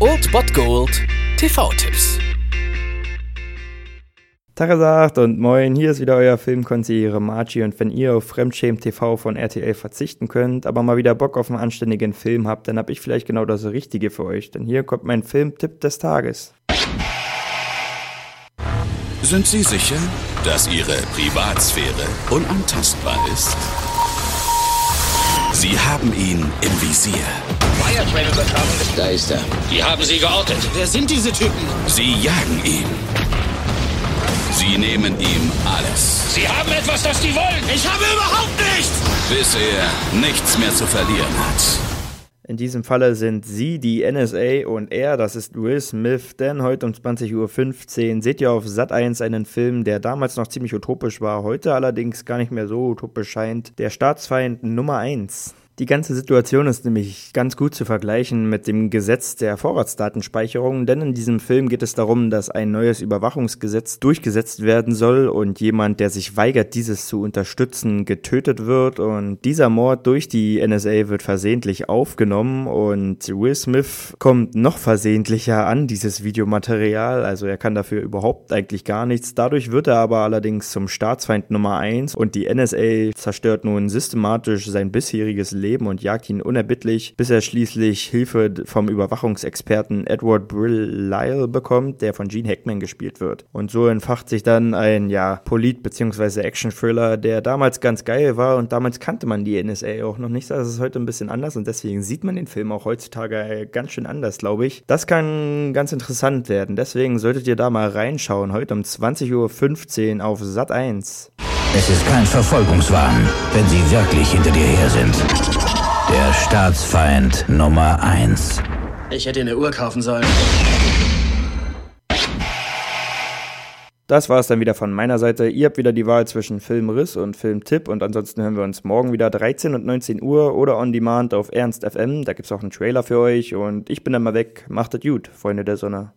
Old Bot Gold TV-Tipps. Tagesagt und moin, hier ist wieder euer Filmkonsigliere Margie und wenn ihr auf Fremdschämen TV von RTL verzichten könnt, aber mal wieder Bock auf einen anständigen Film habt, dann hab ich vielleicht genau das Richtige für euch, denn hier kommt mein Filmtipp des Tages. Sind Sie sicher, dass Ihre Privatsphäre unantastbar ist? Sie haben ihn im Visier. Da ist er. Die haben sie geortet. Wer sind diese Typen? Sie jagen ihn. Sie nehmen ihm alles, Sie haben etwas, das die wollen. Ich habe überhaupt nichts! bis er nichts mehr zu verlieren hat. In diesem Falle sind sie die NSA und er, das ist Will Smith, denn heute um 20.15 Uhr seht ihr auf Sat1 einen Film, der damals noch ziemlich utopisch war, heute allerdings gar nicht mehr so utopisch scheint. Der Staatsfeind Nummer 1. Die ganze Situation ist nämlich ganz gut zu vergleichen mit dem Gesetz der Vorratsdatenspeicherung, denn in diesem Film geht es darum, dass ein neues Überwachungsgesetz durchgesetzt werden soll und jemand, der sich weigert, dieses zu unterstützen, getötet wird und dieser Mord durch die NSA wird versehentlich aufgenommen und Will Smith kommt noch versehentlicher an dieses Videomaterial, also er kann dafür überhaupt eigentlich gar nichts. Dadurch wird er aber allerdings zum Staatsfeind Nummer eins und die NSA zerstört nun systematisch sein bisheriges Leben und jagt ihn unerbittlich, bis er schließlich Hilfe vom Überwachungsexperten Edward Brill Lyle bekommt, der von Gene Hackman gespielt wird. Und so entfacht sich dann ein, ja, Polit- bzw. Action-Thriller, der damals ganz geil war und damals kannte man die NSA auch noch nicht. Das ist heute ein bisschen anders und deswegen sieht man den Film auch heutzutage ganz schön anders, glaube ich. Das kann ganz interessant werden. Deswegen solltet ihr da mal reinschauen. Heute um 20.15 Uhr auf Sat 1. Es ist kein Verfolgungswahn, wenn sie wirklich hinter dir her sind. Staatsfeind Nummer eins. Ich hätte eine Uhr kaufen sollen. Das war es dann wieder von meiner Seite. Ihr habt wieder die Wahl zwischen Filmriss und Filmtipp und ansonsten hören wir uns morgen wieder 13 und 19 Uhr oder on demand auf Ernst FM. Da gibt's auch einen Trailer für euch und ich bin dann mal weg. Macht es gut, Freunde der Sonne.